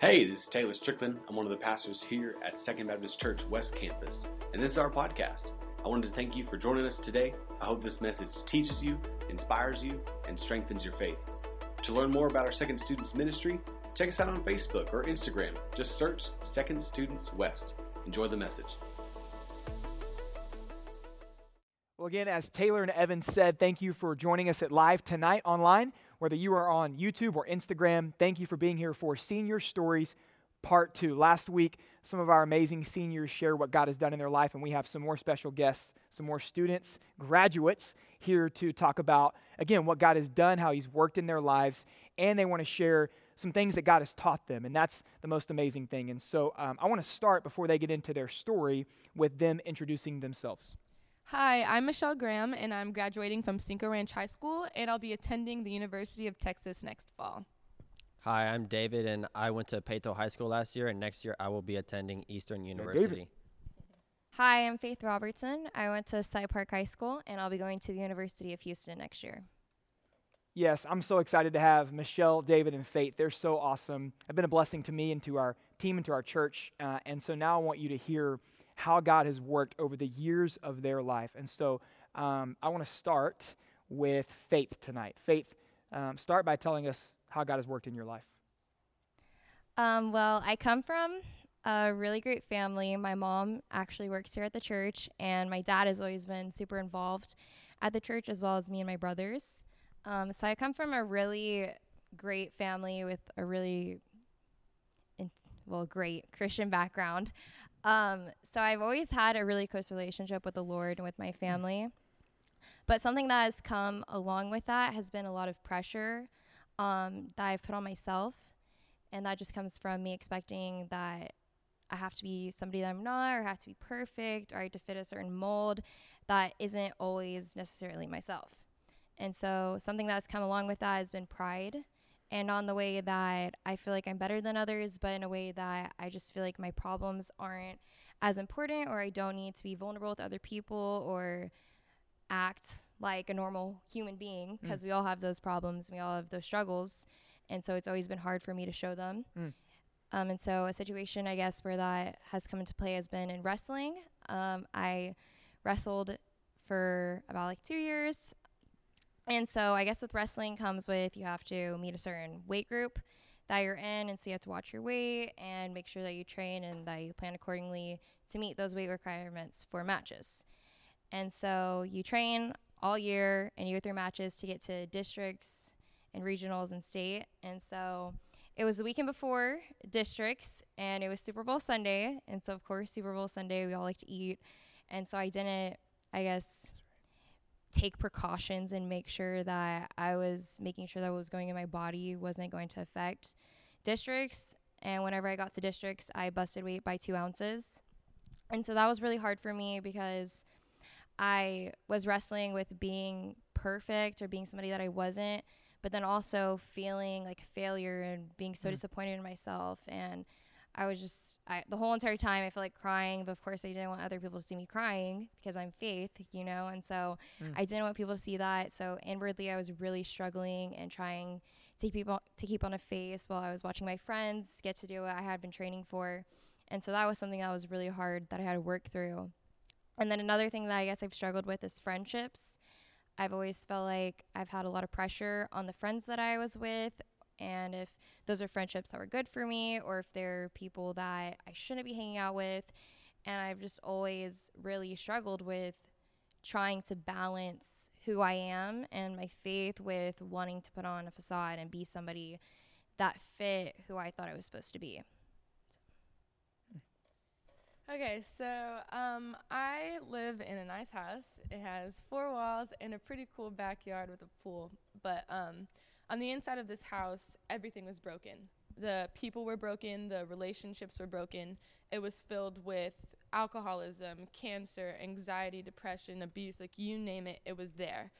Hey, this is Taylor Strickland. I'm one of the pastors here at Second Baptist Church West Campus, and this is our podcast. I wanted to thank you for joining us today. I hope this message teaches you, inspires you, and strengthens your faith. To learn more about our Second Students Ministry, check us out on Facebook or Instagram. Just search Second Students West. Enjoy the message. Well, again, as Taylor and Evan said, thank you for joining us at live tonight online. Whether you are on YouTube or Instagram, thank you for being here for Senior Stories Part 2. Last week, some of our amazing seniors shared what God has done in their life, and we have some more special guests, some more students, graduates here to talk about, again, what God has done, how He's worked in their lives, and they want to share some things that God has taught them, and that's the most amazing thing. And so um, I want to start before they get into their story with them introducing themselves. Hi, I'm Michelle Graham, and I'm graduating from Cinco Ranch High School, and I'll be attending the University of Texas next fall. Hi, I'm David, and I went to Paetow High School last year, and next year I will be attending Eastern University. Hi, I'm Faith Robertson. I went to Cy Park High School, and I'll be going to the University of Houston next year. Yes, I'm so excited to have Michelle, David, and Faith. They're so awesome. They've been a blessing to me and to our team and to our church. Uh, and so now I want you to hear how God has worked over the years of their life. And so um, I want to start with Faith tonight. Faith, um, start by telling us how God has worked in your life. Um, well, I come from a really great family. My mom actually works here at the church, and my dad has always been super involved at the church, as well as me and my brothers. Um, so I come from a really great family with a really, in- well, great Christian background. Um, so I've always had a really close relationship with the Lord and with my family. But something that has come along with that has been a lot of pressure um, that I've put on myself. And that just comes from me expecting that I have to be somebody that I'm not, or I have to be perfect, or I have to fit a certain mold that isn't always necessarily myself. And so something that's come along with that has been pride and on the way that I feel like I'm better than others, but in a way that I just feel like my problems aren't as important or I don't need to be vulnerable with other people or act like a normal human being because mm. we all have those problems, we all have those struggles. And so it's always been hard for me to show them. Mm. Um, and so a situation, I guess, where that has come into play has been in wrestling. Um, I wrestled for about like two years. And so I guess with wrestling comes with you have to meet a certain weight group that you're in and so you have to watch your weight and make sure that you train and that you plan accordingly to meet those weight requirements for matches. And so you train all year and you go through matches to get to districts and regionals and state. And so it was the weekend before districts and it was Super Bowl Sunday. And so of course Super Bowl Sunday we all like to eat. And so I didn't I guess take precautions and make sure that I was making sure that what was going in my body wasn't going to affect districts. And whenever I got to districts, I busted weight by two ounces. And so that was really hard for me because I was wrestling with being perfect or being somebody that I wasn't, but then also feeling like failure and being so mm. disappointed in myself and I was just I, the whole entire time I felt like crying, but of course I didn't want other people to see me crying because I'm faith, you know, and so mm. I didn't want people to see that. So inwardly I was really struggling and trying to keep on, to keep on a face while I was watching my friends get to do what I had been training for. And so that was something that was really hard that I had to work through. And then another thing that I guess I've struggled with is friendships. I've always felt like I've had a lot of pressure on the friends that I was with and if those are friendships that were good for me or if they're people that I shouldn't be hanging out with. And I've just always really struggled with trying to balance who I am and my faith with wanting to put on a facade and be somebody that fit who I thought I was supposed to be. Okay, so um, I live in a nice house. It has four walls and a pretty cool backyard with a pool. But um, on the inside of this house, everything was broken. The people were broken, the relationships were broken. It was filled with alcoholism, cancer, anxiety, depression, abuse, like you name it, it was there.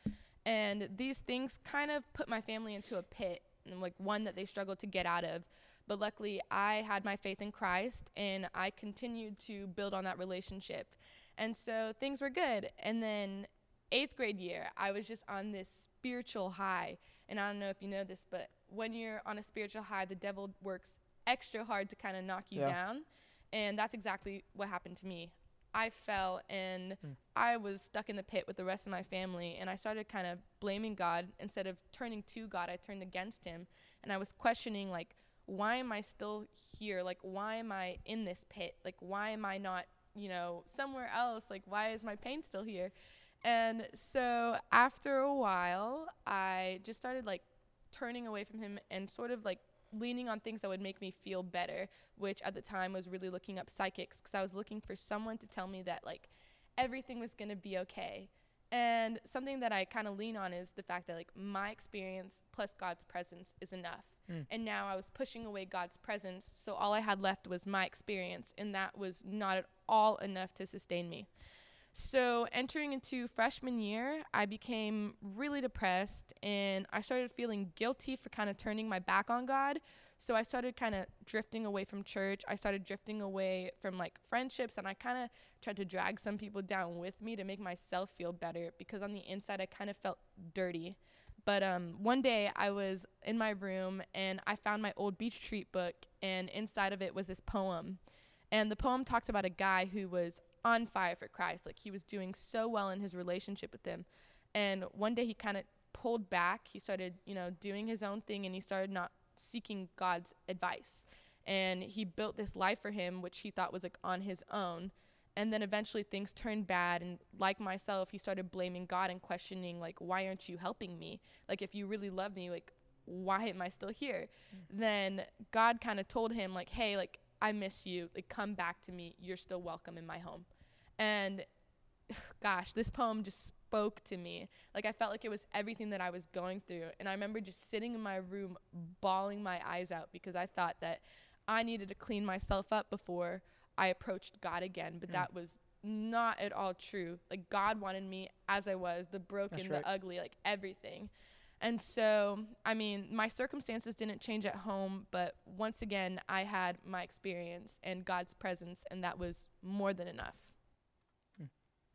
And these things kind of put my family into a pit, and like one that they struggled to get out of. But luckily, I had my faith in Christ and I continued to build on that relationship. And so things were good. And then, eighth grade year, I was just on this spiritual high and I don't know if you know this, but when you're on a spiritual high, the devil works extra hard to kind of knock you Yeah. down. And that's exactly what happened to me. I fell and Hmm. I was stuck in the pit with the rest of my family. And I started kind of blaming God. Instead of turning to God, I turned against Him. And I was questioning, like, why am I still here? Like, why am I in this pit? Like, why am I not, you know, somewhere else? Like, why is my pain still here? And so after a while, I just started like turning away from him and sort of like leaning on things that would make me feel better, which at the time was really looking up psychics because I was looking for someone to tell me that like everything was going to be okay. And something that I kind of lean on is the fact that like my experience plus God's presence is enough. Mm. And now I was pushing away God's presence, so all I had left was my experience, and that was not at all enough to sustain me. So, entering into freshman year, I became really depressed and I started feeling guilty for kind of turning my back on God. So, I started kind of drifting away from church. I started drifting away from like friendships and I kind of tried to drag some people down with me to make myself feel better because on the inside I kind of felt dirty. But um, one day I was in my room and I found my old Beach treat book, and inside of it was this poem. And the poem talks about a guy who was on fire for Christ. Like he was doing so well in his relationship with him. And one day he kind of pulled back. He started, you know, doing his own thing and he started not seeking God's advice. And he built this life for him, which he thought was like on his own. And then eventually things turned bad. And like myself, he started blaming God and questioning, like, why aren't you helping me? Like, if you really love me, like, why am I still here? Mm. Then God kind of told him, like, hey, like, I miss you. Like, come back to me. You're still welcome in my home. And gosh, this poem just spoke to me. Like, I felt like it was everything that I was going through. And I remember just sitting in my room, bawling my eyes out because I thought that I needed to clean myself up before I approached God again. But Mm. that was not at all true. Like, God wanted me as I was the broken, right. the ugly, like everything. And so, I mean, my circumstances didn't change at home, but once again, I had my experience and God's presence, and that was more than enough.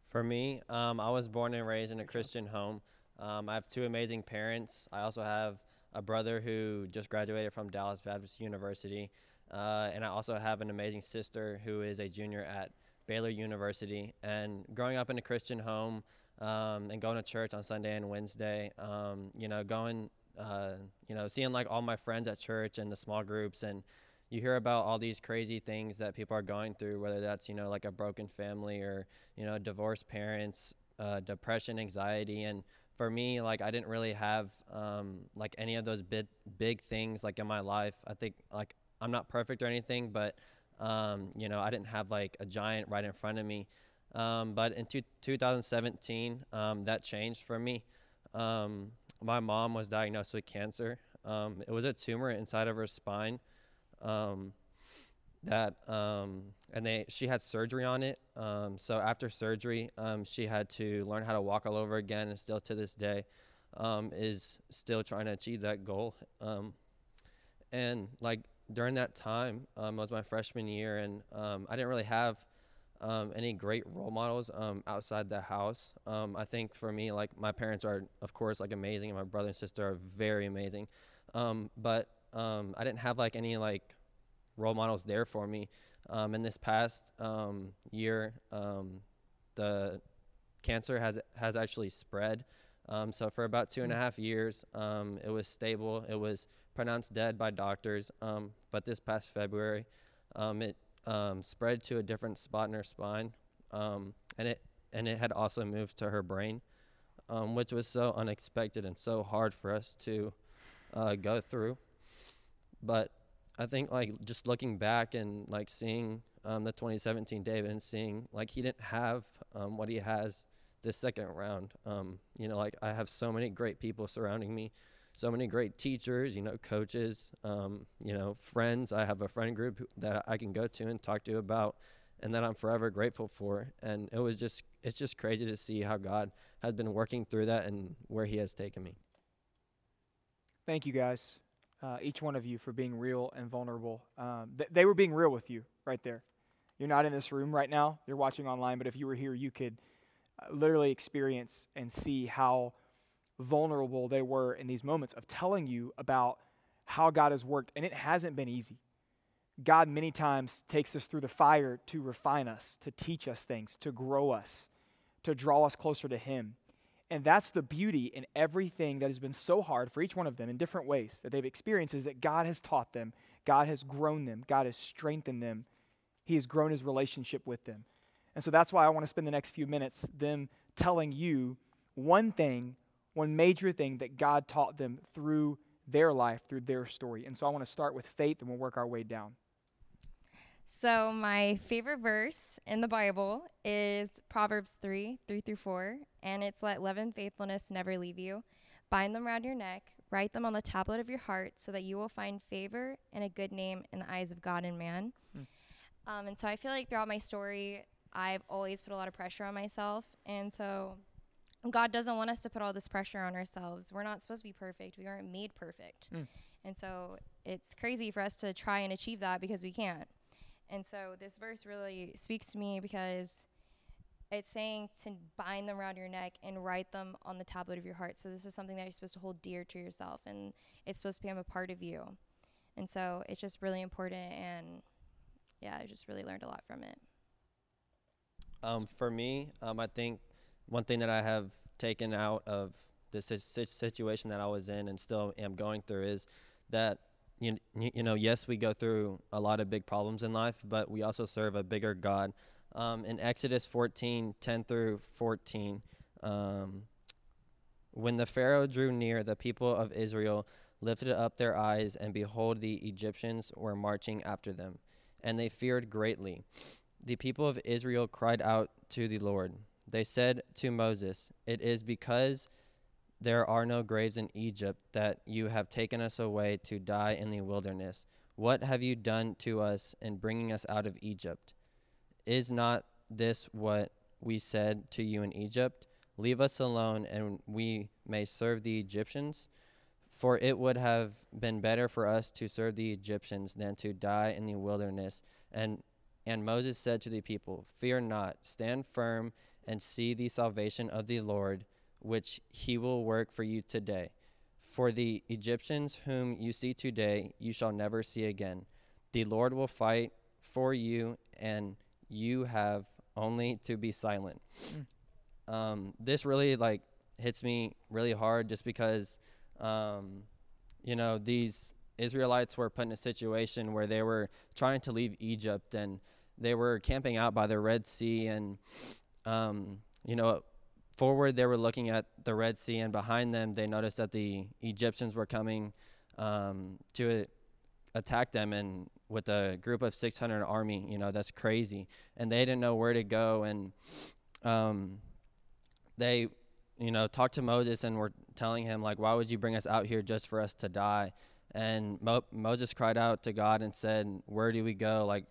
For me, um, I was born and raised in a Christian home. Um, I have two amazing parents. I also have a brother who just graduated from Dallas Baptist University. Uh, and I also have an amazing sister who is a junior at Baylor University. And growing up in a Christian home um, and going to church on Sunday and Wednesday, um, you know, going, uh, you know, seeing like all my friends at church and the small groups and you hear about all these crazy things that people are going through, whether that's, you know, like a broken family or, you know, divorced parents, uh, depression, anxiety. And for me, like, I didn't really have, um, like, any of those big, big things, like, in my life. I think, like, I'm not perfect or anything, but, um, you know, I didn't have, like, a giant right in front of me. Um, but in two, 2017, um, that changed for me. Um, my mom was diagnosed with cancer. Um, it was a tumor inside of her spine um, that um, and they she had surgery on it. So after surgery, she had to learn how to walk all over again, and still to this day, is still trying to achieve that goal. And like during that time, um, it was my freshman year, and I didn't really have um, any great role models um, outside the house. Um, I think for me, like my parents are, of course, like amazing, and my brother and sister are very amazing. Um, but um, I didn't have like any like role models there for me. Um, in this past um, year, um, the cancer has has actually spread. Um, so for about two and a Mm. half years, um, it was stable. It was pronounced dead by doctors. Um, but this past February, um, it um, spread to a different spot in her spine, um, and it and it had also moved to her brain, um, which was so unexpected and so hard for us to uh, go through. But I think like just looking back and like seeing um, the 2017 David and seeing like he didn't have um, what he has this second round. Um, you know, like I have so many great people surrounding me, so many great teachers, you know, coaches, um, you know, friends. I have a friend group that I can go to and talk to about, and that I'm forever grateful for. And it was just, it's just crazy to see how God has been working through that and where He has taken me. Thank you guys, uh, each one of you, for being real and vulnerable. Um, th- they were being real with you right there. You're not in this room right now, you're watching online, but if you were here, you could uh, literally experience and see how vulnerable they were in these moments of telling you about how God has worked. And it hasn't been easy. God many times takes us through the fire to refine us, to teach us things, to grow us, to draw us closer to Him. And that's the beauty in everything that has been so hard for each one of them in different ways that they've experienced is that God has taught them, God has grown them, God has strengthened them, He has grown His relationship with them. And so that's why I want to spend the next few minutes them telling you one thing, one major thing that God taught them through their life, through their story. And so I want to start with faith and we'll work our way down. So, my favorite verse in the Bible is Proverbs 3 3 through 4. And it's let love and faithfulness never leave you. Bind them around your neck, write them on the tablet of your heart, so that you will find favor and a good name in the eyes of God and man. Mm. Um, and so, I feel like throughout my story, I've always put a lot of pressure on myself. And so, God doesn't want us to put all this pressure on ourselves. We're not supposed to be perfect. We aren't made perfect. Mm. And so, it's crazy for us to try and achieve that because we can't. And so this verse really speaks to me because it's saying to bind them around your neck and write them on the tablet of your heart. So this is something that you're supposed to hold dear to yourself and it's supposed to become a part of you. And so it's just really important and yeah, I just really learned a lot from it. Um, for me, um, I think one thing that I have taken out of this situation that I was in and still am going through is that you, you know, yes, we go through a lot of big problems in life, but we also serve a bigger God. Um, in Exodus 14, 10 through 14, um, when the Pharaoh drew near, the people of Israel lifted up their eyes, and behold, the Egyptians were marching after them, and they feared greatly. The people of Israel cried out to the Lord. They said to Moses, It is because there are no graves in Egypt, that you have taken us away to die in the wilderness. What have you done to us in bringing us out of Egypt? Is not this what we said to you in Egypt? Leave us alone, and we may serve the Egyptians. For it would have been better for us to serve the Egyptians than to die in the wilderness. And and Moses said to the people, Fear not, stand firm and see the salvation of the Lord which he will work for you today. For the Egyptians whom you see today, you shall never see again. The Lord will fight for you, and you have only to be silent. Mm. Um, this really like hits me really hard, just because, um, you know, these Israelites were put in a situation where they were trying to leave Egypt, and they were camping out by the Red Sea, and um, you know forward, they were looking at the Red Sea, and behind them, they noticed that the Egyptians were coming um, to attack them, and with a group of 600 army, you know, that's crazy. And they didn't know where to go, and um, they, you know, talked to Moses and were telling him like, "Why would you bring us out here just for us to die?" And Mo- Moses cried out to God and said, "Where do we go? Like,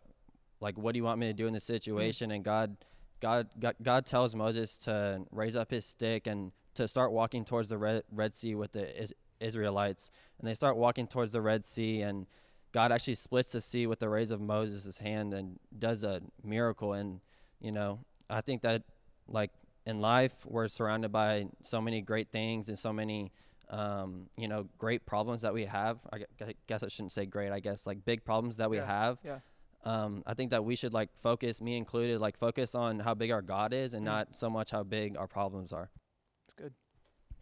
like what do you want me to do in this situation?" And God God, God, God tells Moses to raise up his stick and to start walking towards the Red, Red Sea with the is, Israelites. And they start walking towards the Red Sea, and God actually splits the sea with the raise of Moses' hand and does a miracle. And, you know, I think that, like, in life, we're surrounded by so many great things and so many, um, you know, great problems that we have. I guess I shouldn't say great, I guess, like big problems that we yeah, have. Yeah um, I think that we should like focus, me included, like focus on how big our God is and mm. not so much how big our problems are. It's good.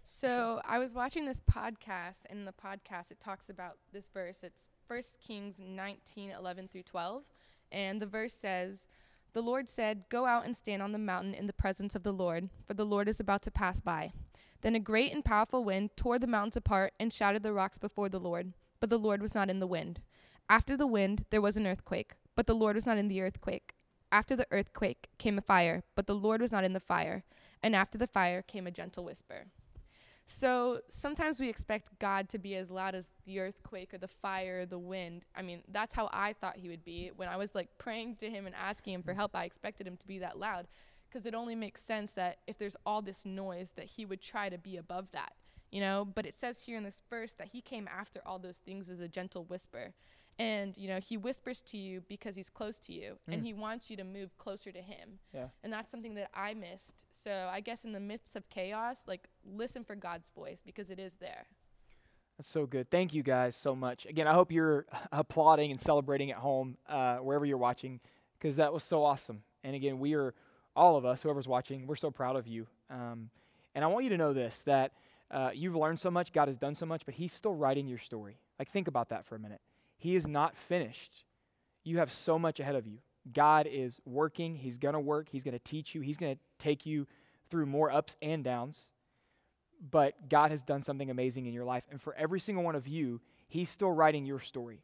So I was watching this podcast, and in the podcast it talks about this verse. It's First Kings 19, 11 through 12. And the verse says, The Lord said, Go out and stand on the mountain in the presence of the Lord, for the Lord is about to pass by. Then a great and powerful wind tore the mountains apart and shattered the rocks before the Lord, but the Lord was not in the wind. After the wind, there was an earthquake but the Lord was not in the earthquake. After the earthquake came a fire, but the Lord was not in the fire. And after the fire came a gentle whisper. So sometimes we expect God to be as loud as the earthquake or the fire or the wind. I mean, that's how I thought he would be. When I was like praying to him and asking him for help, I expected him to be that loud because it only makes sense that if there's all this noise that he would try to be above that, you know? But it says here in this verse that he came after all those things as a gentle whisper and you know he whispers to you because he's close to you mm. and he wants you to move closer to him yeah. and that's something that i missed so i guess in the midst of chaos like listen for god's voice because it is there That's so good. Thank you guys so much. Again, I hope you're applauding and celebrating at home, uh, wherever you're watching, because that was so awesome. And again, we are, all of us, whoever's watching, we're so proud of you. Um, and I want you to know this that uh, you've learned so much, God has done so much, but He's still writing your story. Like, think about that for a minute. He is not finished. You have so much ahead of you. God is working. He's going to work. He's going to teach you. He's going to take you through more ups and downs. But God has done something amazing in your life. And for every single one of you, He's still writing your story.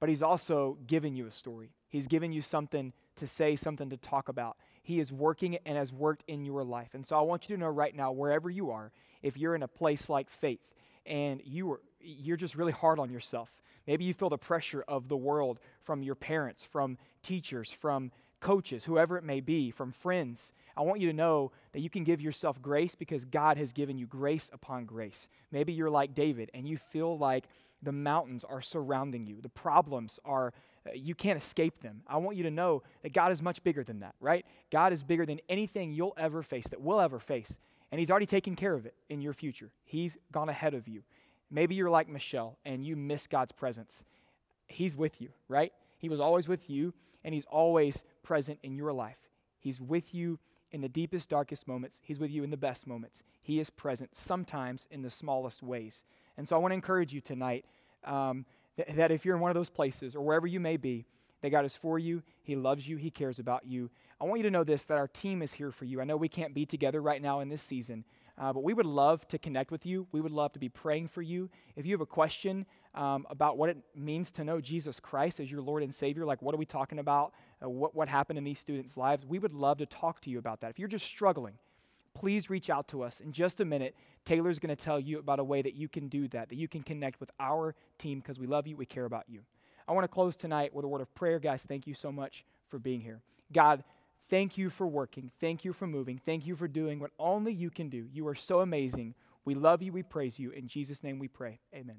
But He's also giving you a story. He's giving you something to say, something to talk about. He is working and has worked in your life. And so I want you to know right now, wherever you are, if you're in a place like faith and you are, you're just really hard on yourself, maybe you feel the pressure of the world from your parents, from teachers, from coaches, whoever it may be, from friends. I want you to know that you can give yourself grace because God has given you grace upon grace. Maybe you're like David and you feel like the mountains are surrounding you, the problems are uh, you can't escape them. I want you to know that God is much bigger than that, right? God is bigger than anything you'll ever face, that we'll ever face. And He's already taken care of it in your future. He's gone ahead of you. Maybe you're like Michelle and you miss God's presence. He's with you, right? He was always with you, and He's always present in your life. He's with you in the deepest, darkest moments. He's with you in the best moments. He is present sometimes in the smallest ways. And so I want to encourage you tonight um, that if you're in one of those places or wherever you may be, that God is for you, He loves you, He cares about you. I want you to know this that our team is here for you. I know we can't be together right now in this season, uh, but we would love to connect with you. We would love to be praying for you. If you have a question um, about what it means to know Jesus Christ as your Lord and Savior, like what are we talking about? Uh, what, what happened in these students' lives? We would love to talk to you about that. If you're just struggling, please reach out to us. In just a minute, Taylor's going to tell you about a way that you can do that, that you can connect with our team because we love you, we care about you. I want to close tonight with a word of prayer. Guys, thank you so much for being here. God, thank you for working. Thank you for moving. Thank you for doing what only you can do. You are so amazing. We love you. We praise you. In Jesus' name we pray. Amen.